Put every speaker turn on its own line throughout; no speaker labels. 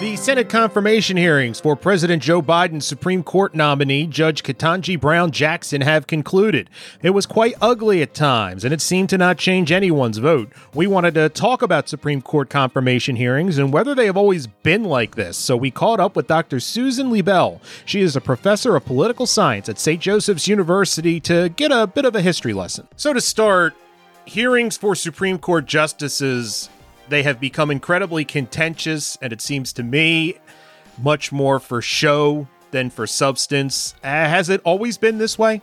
The Senate confirmation hearings for President Joe Biden's Supreme Court nominee, Judge Ketanji Brown Jackson, have concluded. It was quite ugly at times, and it seemed to not change anyone's vote. We wanted to talk about Supreme Court confirmation hearings and whether they have always been like this, so we caught up with Dr. Susan Liebell. She is a professor of political science at St. Joseph's University to get a bit of a history lesson. So, to start, hearings for Supreme Court justices they have become incredibly contentious, and it seems to me much more for show than for substance. Uh, has it always been this way?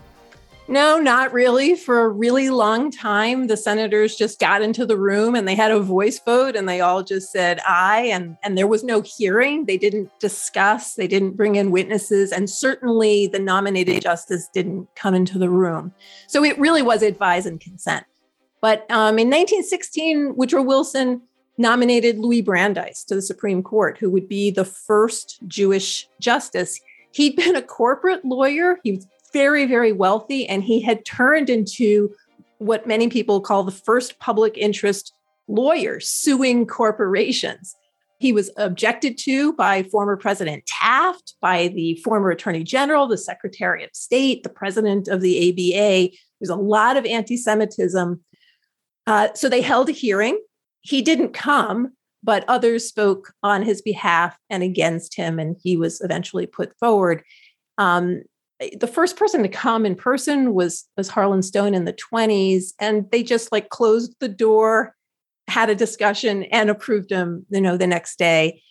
No, not really. For a really long time, the senators just got into the room and they had a voice vote and they all just said aye and and there was no hearing. They didn't discuss, they didn't bring in witnesses and certainly the nominated justice didn't come into the room. So it really was advise and consent. But um, in 1916, Woodrow Wilson nominated Louis Brandeis to the Supreme Court, who would be the first Jewish justice. He'd been a corporate lawyer, he was very, very wealthy, and he had turned into what many people call the first public interest lawyer suing corporations. He was objected to by former President Taft, by the former Attorney General, the Secretary of State, the president of the ABA. There's a lot of anti Semitism. Uh, so they held a hearing he didn't come, but others spoke on his behalf and against him, and he was eventually put forward. Um, the first person to come in person was was Harlan Stone in the 20s, and they just like closed the door, had a discussion, and approved him. You know, the next day.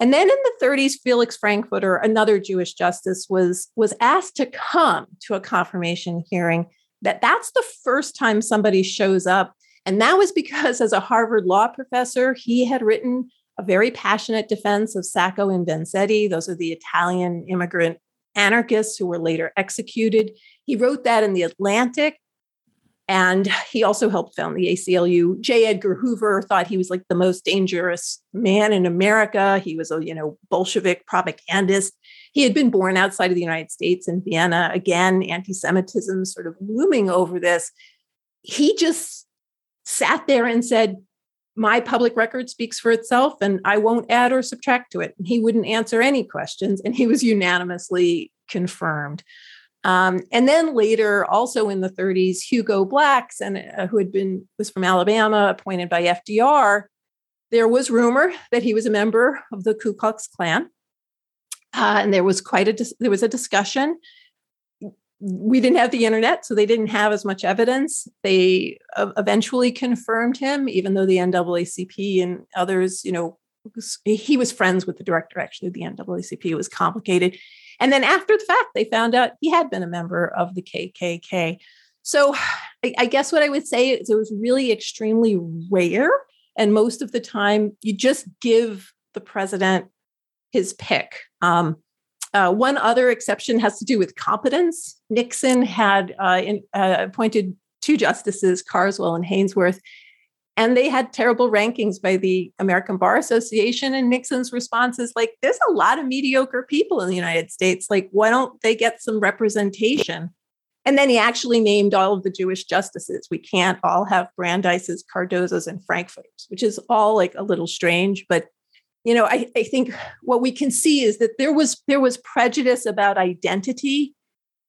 And then in the 30s, Felix Frankfurter, another Jewish justice, was was asked to come to a confirmation hearing. That that's the first time somebody shows up and that was because, as a Harvard law professor, he had written a very passionate defense of Sacco and Vanzetti. Those are the Italian immigrant anarchists who were later executed. He wrote that in the Atlantic. And he also helped found the ACLU. J. Edgar Hoover thought he was like the most dangerous man in America. He was a, you know, Bolshevik propagandist. He had been born outside of the United States in Vienna. Again, anti-Semitism sort of looming over this. He just sat there and said, my public record speaks for itself and I won't add or subtract to it. And he wouldn't answer any questions, and he was unanimously confirmed. Um, and then later, also in the 30s, Hugo Blacks, and uh, who had been was from Alabama, appointed by FDR. There was rumor that he was a member of the Ku Klux Klan, uh, and there was quite a dis- there was a discussion we didn't have the internet, so they didn't have as much evidence. They eventually confirmed him, even though the NAACP and others, you know, he was friends with the director actually the NAACP. It was complicated. And then after the fact, they found out he had been a member of the KKK. So I, I guess what I would say is it was really extremely rare. And most of the time, you just give the president his pick. Um, uh, one other exception has to do with competence. Nixon had uh, in, uh, appointed two justices, Carswell and Haynsworth, and they had terrible rankings by the American Bar Association. And Nixon's response is like, there's a lot of mediocre people in the United States. Like, why don't they get some representation? And then he actually named all of the Jewish justices. We can't all have Brandeises, Cardozos, and Frankfurters, which is all like a little strange, but you know I, I think what we can see is that there was there was prejudice about identity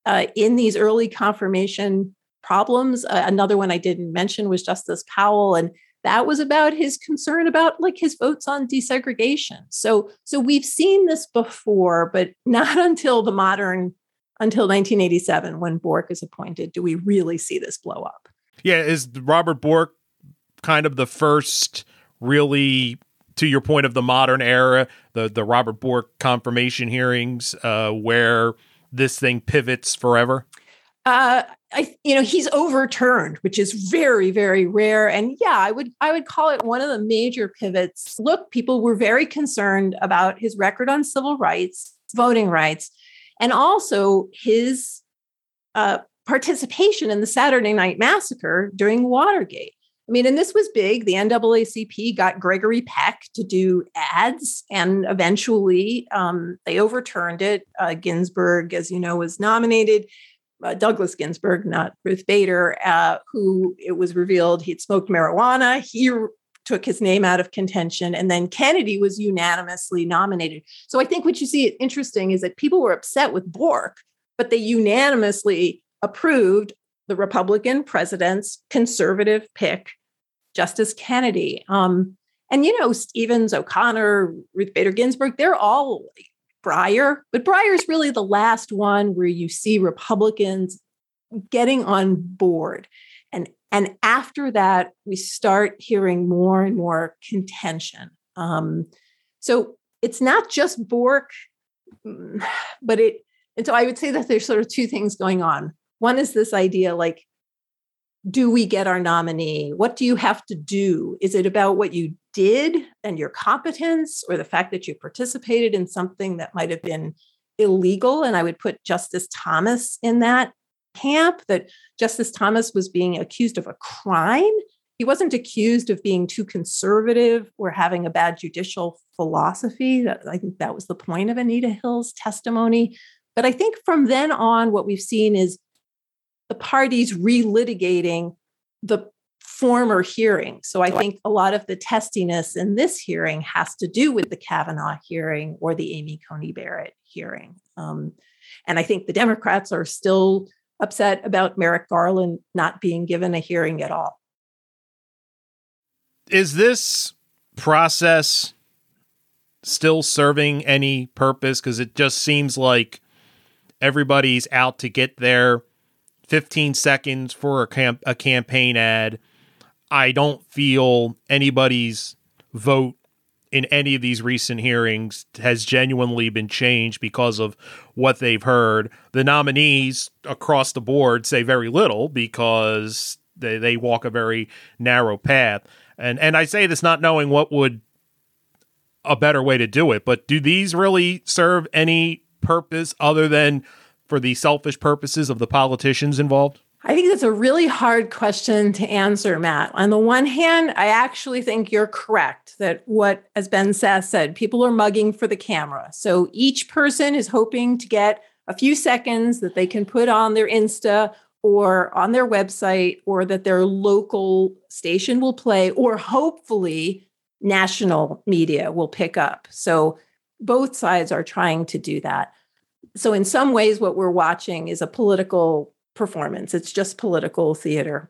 uh, in these early confirmation problems. Uh, another one i didn't mention was justice powell and that was about his concern about like his votes on desegregation. So so we've seen this before but not until the modern until 1987 when bork is appointed do we really see this blow up.
Yeah is robert bork kind of the first really to your point of the modern era, the the Robert Bork confirmation hearings, uh, where this thing pivots forever?
Uh, I, you know, he's overturned, which is very, very rare. And yeah, I would, I would call it one of the major pivots. Look, people were very concerned about his record on civil rights, voting rights, and also his uh, participation in the Saturday Night Massacre during Watergate. I mean, and this was big. The NAACP got Gregory Peck to do ads, and eventually um, they overturned it. Uh, Ginsburg, as you know, was nominated. Uh, Douglas Ginsburg, not Ruth Bader, uh, who it was revealed he'd smoked marijuana. He took his name out of contention, and then Kennedy was unanimously nominated. So I think what you see interesting is that people were upset with Bork, but they unanimously approved the Republican president's conservative pick, Justice Kennedy. Um, and you know, Stevens, O'Connor, Ruth Bader Ginsburg, they're all Breyer, but Breyer is really the last one where you see Republicans getting on board. And, and after that, we start hearing more and more contention. Um, so it's not just Bork, mm, but it, and so I would say that there's sort of two things going on. One is this idea like, do we get our nominee? What do you have to do? Is it about what you did and your competence, or the fact that you participated in something that might have been illegal? And I would put Justice Thomas in that camp that Justice Thomas was being accused of a crime. He wasn't accused of being too conservative or having a bad judicial philosophy. I think that was the point of Anita Hill's testimony. But I think from then on, what we've seen is the parties relitigating the former hearing. So I think a lot of the testiness in this hearing has to do with the Kavanaugh hearing or the Amy Coney Barrett hearing. Um, and I think the Democrats are still upset about Merrick Garland not being given a hearing at all.
Is this process still serving any purpose? Because it just seems like everybody's out to get their 15 seconds for a, camp- a campaign ad. I don't feel anybody's vote in any of these recent hearings has genuinely been changed because of what they've heard. The nominees across the board say very little because they, they walk a very narrow path. And and I say this not knowing what would a better way to do it, but do these really serve any purpose other than for the selfish purposes of the politicians involved?
I think that's a really hard question to answer, Matt. On the one hand, I actually think you're correct that what, as Ben Sasse said, people are mugging for the camera. So each person is hoping to get a few seconds that they can put on their Insta or on their website or that their local station will play, or hopefully national media will pick up. So both sides are trying to do that so in some ways what we're watching is a political performance. It's just political theater.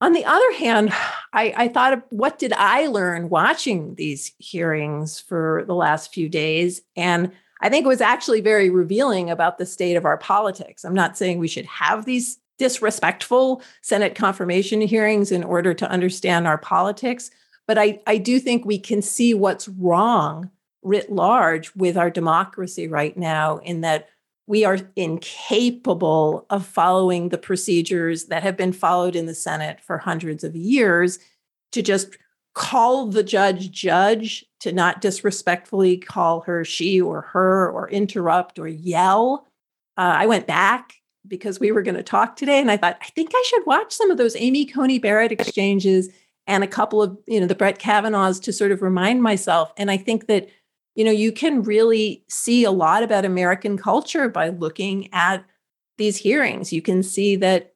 On the other hand I, I thought of what did i learn watching these hearings for the last few days? And i think it was actually very revealing about the state of our politics. I'm not saying we should have these disrespectful senate confirmation hearings in order to understand our politics but i, I do think we can see what's wrong writ large with our democracy right now, in that we are incapable of following the procedures that have been followed in the Senate for hundreds of years to just call the judge judge, to not disrespectfully call her she or her or interrupt or yell. Uh, I went back because we were going to talk today and I thought, I think I should watch some of those Amy Coney Barrett exchanges and a couple of, you know, the Brett Kavanaughs to sort of remind myself. And I think that you know, you can really see a lot about American culture by looking at these hearings. You can see that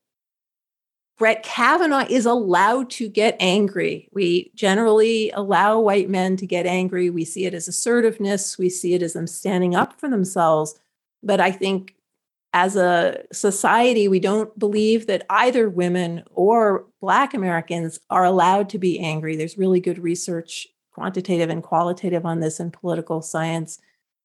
Brett Kavanaugh is allowed to get angry. We generally allow white men to get angry. We see it as assertiveness, we see it as them standing up for themselves. But I think as a society, we don't believe that either women or Black Americans are allowed to be angry. There's really good research quantitative and qualitative on this in political science,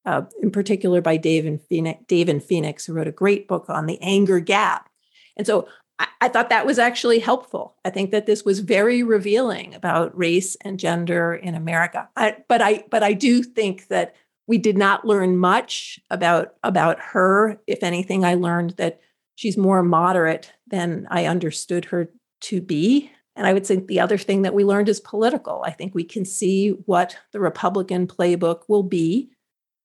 uh, in particular by Davin Phoenix, Davin Phoenix, who wrote a great book on the anger gap. And so I, I thought that was actually helpful. I think that this was very revealing about race and gender in America. I, but I but I do think that we did not learn much about about her. If anything, I learned that she's more moderate than I understood her to be. And I would say the other thing that we learned is political. I think we can see what the Republican playbook will be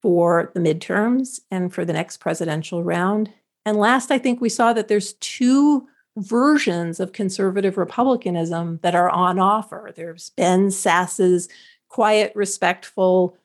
for the midterms and for the next presidential round. And last, I think we saw that there's two versions of conservative republicanism that are on offer. There's Ben Sasse's quiet, respectful,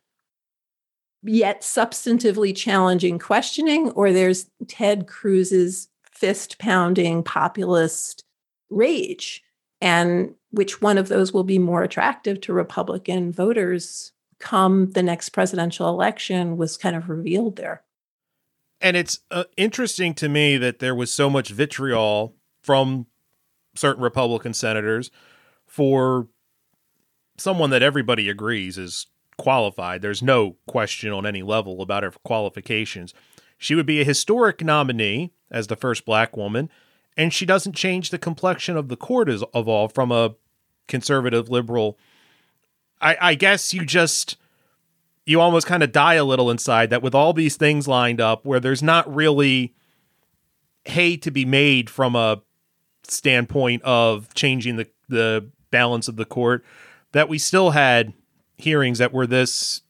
yet substantively challenging questioning, or there's Ted Cruz's fist pounding populist rage. And which one of those will be more attractive to Republican voters come the next presidential election was kind of revealed there.
And it's uh, interesting to me that there was so much vitriol from certain Republican senators for someone that everybody agrees is qualified. There's no question on any level about her qualifications. She would be a historic nominee as the first black woman, and she doesn't change the complexion of the court as of all from a conservative liberal. I, I guess you just you almost kind of die a little inside that with all these things lined up where there's not really hay to be made from a standpoint of changing the the balance of the court that we still had hearings that were this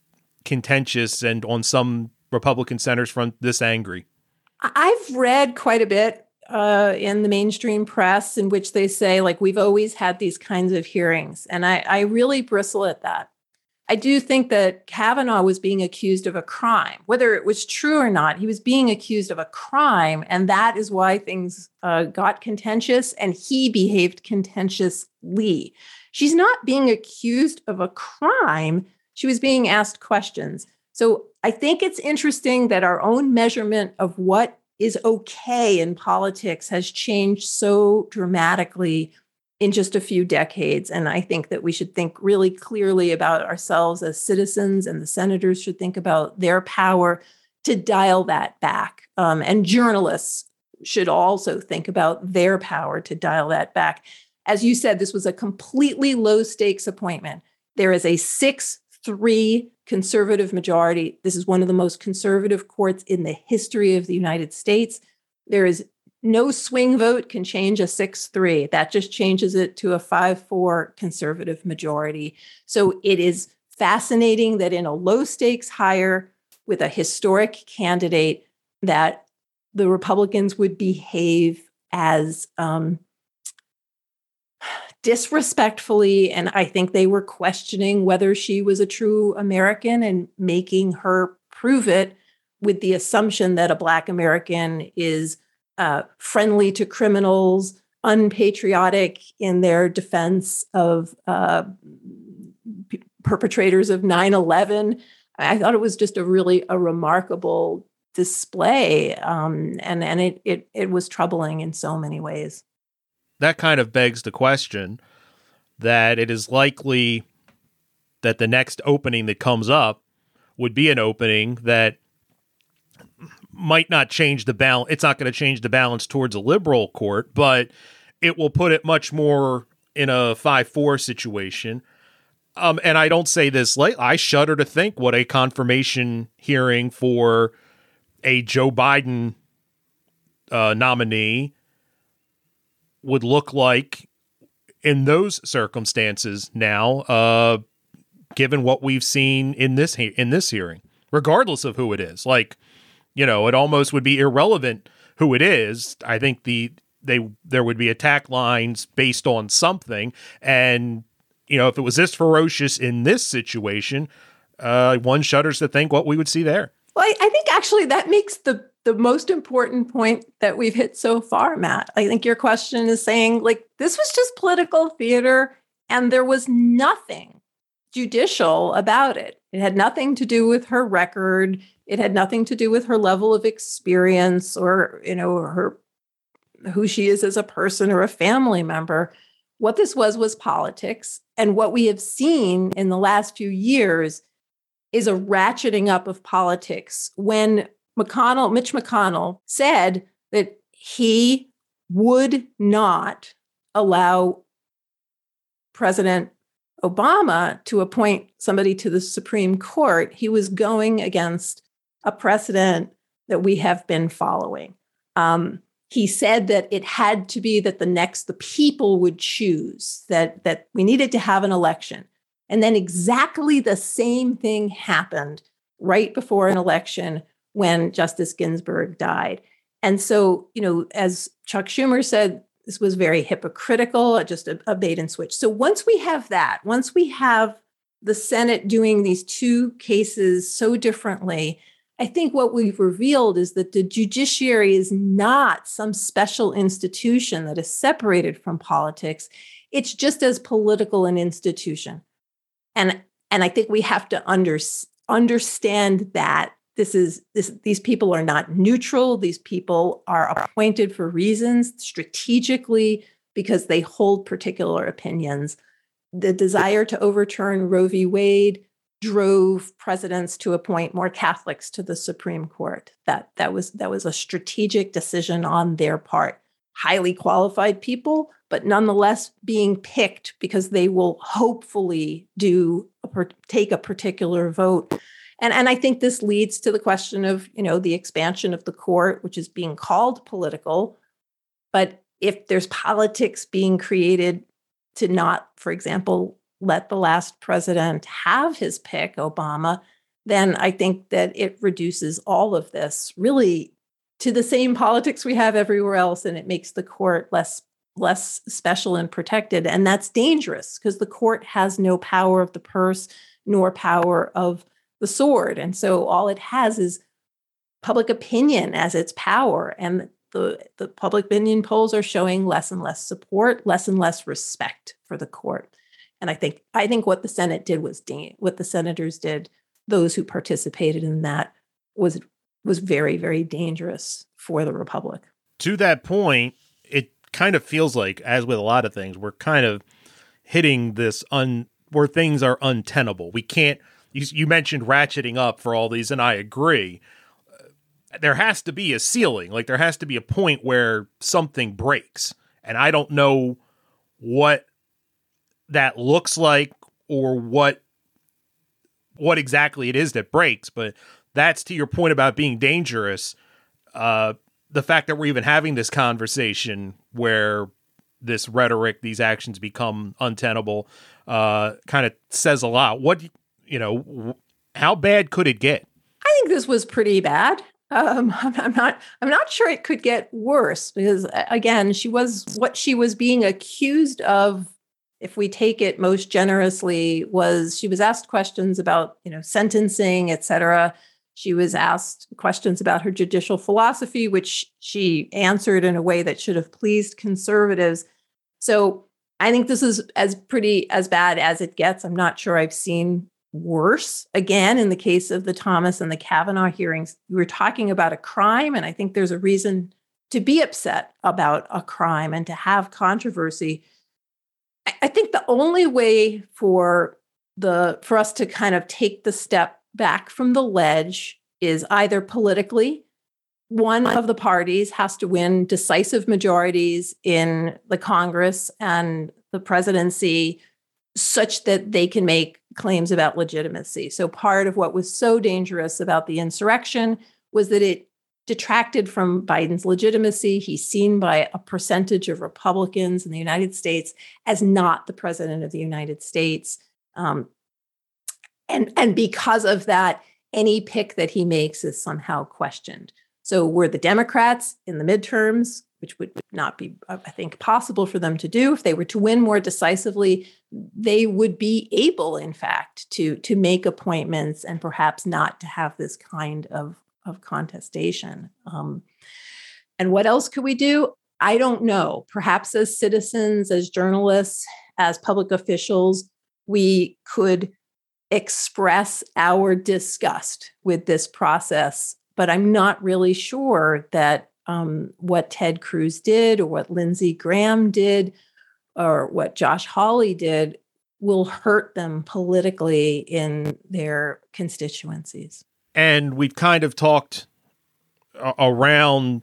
contentious and on some Republican senators front this angry.
I've read quite a bit uh, in the mainstream press in which they say like we've always had these kinds of hearings, and I, I really bristle at that. I do think that Kavanaugh was being accused of a crime. Whether it was true or not, he was being accused of a crime. And that is why things uh, got contentious and he behaved contentiously. She's not being accused of a crime, she was being asked questions. So I think it's interesting that our own measurement of what is okay in politics has changed so dramatically in just a few decades. And I think that we should think really clearly about ourselves as citizens, and the senators should think about their power to dial that back. Um, and journalists should also think about their power to dial that back. As you said, this was a completely low stakes appointment. There is a 6 3 conservative majority. This is one of the most conservative courts in the history of the United States. There is no swing vote can change a 6 3. That just changes it to a 5 4 conservative majority. So it is fascinating that in a low stakes hire with a historic candidate, that the Republicans would behave as um, disrespectfully. And I think they were questioning whether she was a true American and making her prove it with the assumption that a Black American is uh, friendly to criminals, unpatriotic in their defense of uh, p- perpetrators of 9 11. I thought it was just a really a remarkable display, um, and and it, it it was troubling in so many ways.
That kind of begs the question that it is likely that the next opening that comes up would be an opening that might not change the balance. It's not going to change the balance towards a liberal court, but it will put it much more in a 5 4 situation. Um, and I don't say this late. I shudder to think what a confirmation hearing for a Joe Biden uh, nominee would look like in those circumstances now, uh, given what we've seen in this he- in this hearing, regardless of who it is. Like, you know, it almost would be irrelevant who it is. I think the they there would be attack lines based on something, and you know, if it was this ferocious in this situation, uh, one shudders to think what we would see there.
Well, I, I think actually that makes the the most important point that we've hit so far, Matt. I think your question is saying like this was just political theater, and there was nothing judicial about it. It had nothing to do with her record. It had nothing to do with her level of experience or, you know, her who she is as a person or a family member. What this was was politics. And what we have seen in the last few years is a ratcheting up of politics when McConnell, Mitch McConnell said that he would not allow President Obama to appoint somebody to the Supreme Court. He was going against a precedent that we have been following. Um, he said that it had to be that the next the people would choose that that we needed to have an election and then exactly the same thing happened right before an election when justice ginsburg died And so, you know, as Chuck Schumer said, this was very hypocritical, uh, just a, a bait and switch. So once we have that, once we have the Senate doing these two cases so differently, I think what we've revealed is that the judiciary is not some special institution that is separated from politics. It's just as political an institution. And, and I think we have to under, understand that this is this these people are not neutral. These people are appointed for reasons strategically because they hold particular opinions. The desire to overturn roe v. Wade drove presidents to appoint more catholics to the supreme court. That that was that was a strategic decision on their part. Highly qualified people but nonetheless being picked because they will hopefully do a, take a particular vote and, and I think this leads to the question of, you know, the expansion of the court, which is being called political. But if there's politics being created to not, for example, let the last president have his pick, Obama, then I think that it reduces all of this really to the same politics we have everywhere else, and it makes the court less less special and protected. And that's dangerous because the court has no power of the purse nor power of the sword. And so all it has is public opinion as its power. And the, the public opinion polls are showing less and less support, less and less respect for the court. And I think I think what the Senate did was what the senators did, those who participated in that was was very very dangerous for the republic.
To that point, it kind of feels like as with a lot of things, we're kind of hitting this un where things are untenable. We can't you, you mentioned ratcheting up for all these, and I agree. There has to be a ceiling. Like there has to be a point where something breaks, and I don't know what that looks like or what what exactly it is that breaks. But that's to your point about being dangerous. Uh, the fact that we're even having this conversation where this rhetoric, these actions become untenable, uh, kind of says a lot. What you know, how bad could it get?
I think this was pretty bad. Um, I'm not. I'm not sure it could get worse because, again, she was what she was being accused of. If we take it most generously, was she was asked questions about you know sentencing, et cetera. She was asked questions about her judicial philosophy, which she answered in a way that should have pleased conservatives. So I think this is as pretty as bad as it gets. I'm not sure I've seen worse. Again, in the case of the Thomas and the Kavanaugh hearings, we were talking about a crime, and I think there's a reason to be upset about a crime and to have controversy. I think the only way for the for us to kind of take the step back from the ledge is either politically one of the parties has to win decisive majorities in the Congress and the presidency such that they can make claims about legitimacy. So, part of what was so dangerous about the insurrection was that it detracted from Biden's legitimacy. He's seen by a percentage of Republicans in the United States as not the president of the United States. Um, and, and because of that, any pick that he makes is somehow questioned. So, were the Democrats in the midterms which would not be, I think, possible for them to do. If they were to win more decisively, they would be able, in fact, to to make appointments and perhaps not to have this kind of of contestation. Um, and what else could we do? I don't know. Perhaps as citizens, as journalists, as public officials, we could express our disgust with this process. But I'm not really sure that um, what Ted Cruz did or what Lindsey Graham did or what Josh Hawley did will hurt them politically in their constituencies.
And we've kind of talked around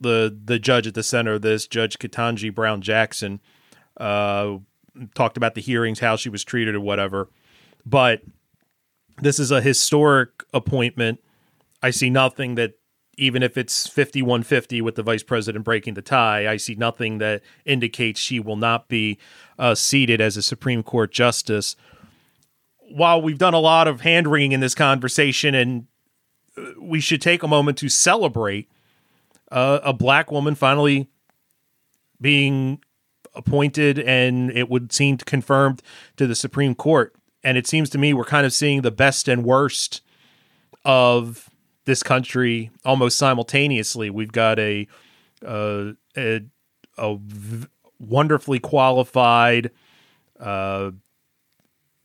the the judge at the center of this, Judge Ketanji Brown Jackson, uh, talked about the hearings, how she was treated, or whatever. But this is a historic appointment. I see nothing that even if it's 5150 with the vice president breaking the tie, I see nothing that indicates she will not be uh, seated as a Supreme Court justice. While we've done a lot of hand wringing in this conversation, and uh, we should take a moment to celebrate uh, a black woman finally being appointed and it would seem confirmed to the Supreme Court. And it seems to me we're kind of seeing the best and worst of this country almost simultaneously. We've got a uh, a, wonderfully qualified uh,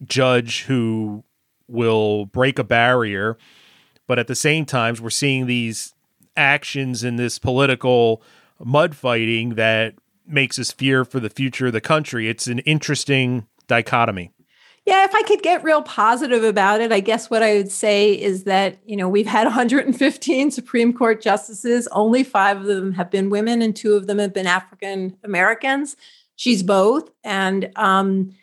judge who will break a barrier, but at the same time, we're seeing these actions in this political mud fighting that makes us fear for the future of the country. It's an interesting dichotomy.
Yeah, if I could get real positive about it, I guess what I would say is that, you know, we've had 115 Supreme Court justices. Only five of them have been women, and two of them have been African Americans. She's both. And, um,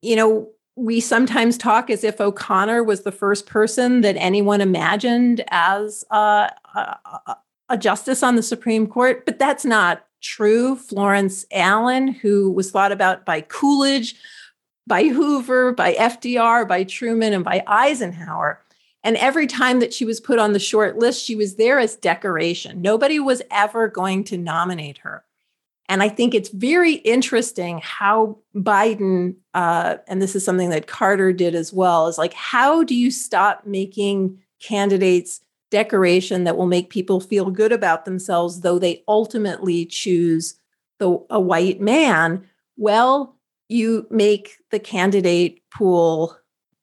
you know, we sometimes talk as if O'Connor was the first person that anyone imagined as uh, a, a justice on the Supreme Court, but that's not true. Florence Allen, who was thought about by Coolidge, by Hoover, by FDR, by Truman, and by Eisenhower. And every time that she was put on the short list, she was there as decoration. Nobody was ever going to nominate her. And I think it's very interesting how Biden, uh, and this is something that Carter did as well, is like, how do you stop making candidates decoration that will make people feel good about themselves, though they ultimately choose the, a white man? Well, you make the candidate pool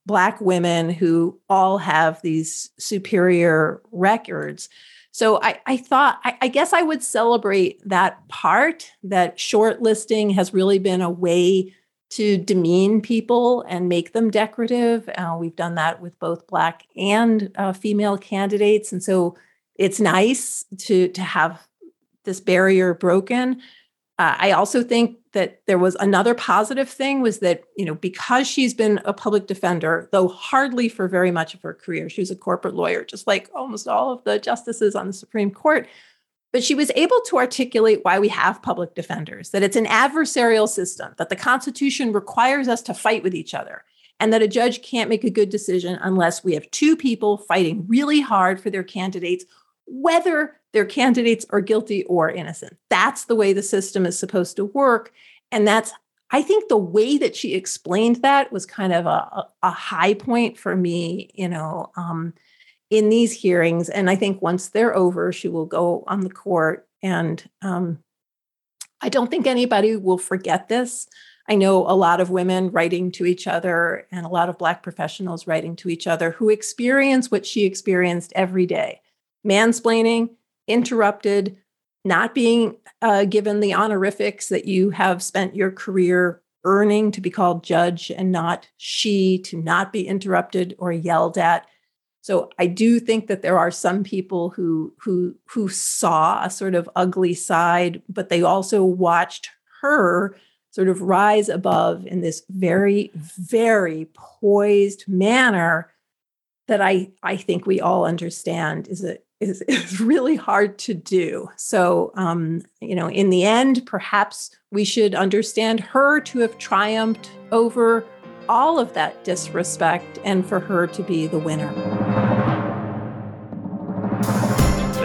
black women who all have these superior records. So I, I thought, I, I, guess I would celebrate that part that shortlisting has really been a way to demean people and make them decorative. Uh, we've done that with both black and uh, female candidates. And so it's nice to, to have this barrier broken. Uh, I also think that there was another positive thing was that you know because she's been a public defender though hardly for very much of her career she was a corporate lawyer just like almost all of the justices on the supreme court but she was able to articulate why we have public defenders that it's an adversarial system that the constitution requires us to fight with each other and that a judge can't make a good decision unless we have two people fighting really hard for their candidates whether their candidates are guilty or innocent. That's the way the system is supposed to work. And that's, I think the way that she explained that was kind of a, a high point for me, you know, um, in these hearings. And I think once they're over, she will go on the court. And um, I don't think anybody will forget this. I know a lot of women writing to each other and a lot of Black professionals writing to each other who experience what she experienced every day mansplaining, interrupted, not being uh, given the honorifics that you have spent your career earning to be called judge and not she, to not be interrupted or yelled at. So I do think that there are some people who who who saw a sort of ugly side, but they also watched her sort of rise above in this very very poised manner that I I think we all understand is a is, is really hard to do. So, um, you know, in the end, perhaps we should understand her to have triumphed over all of that disrespect and for her to be the winner.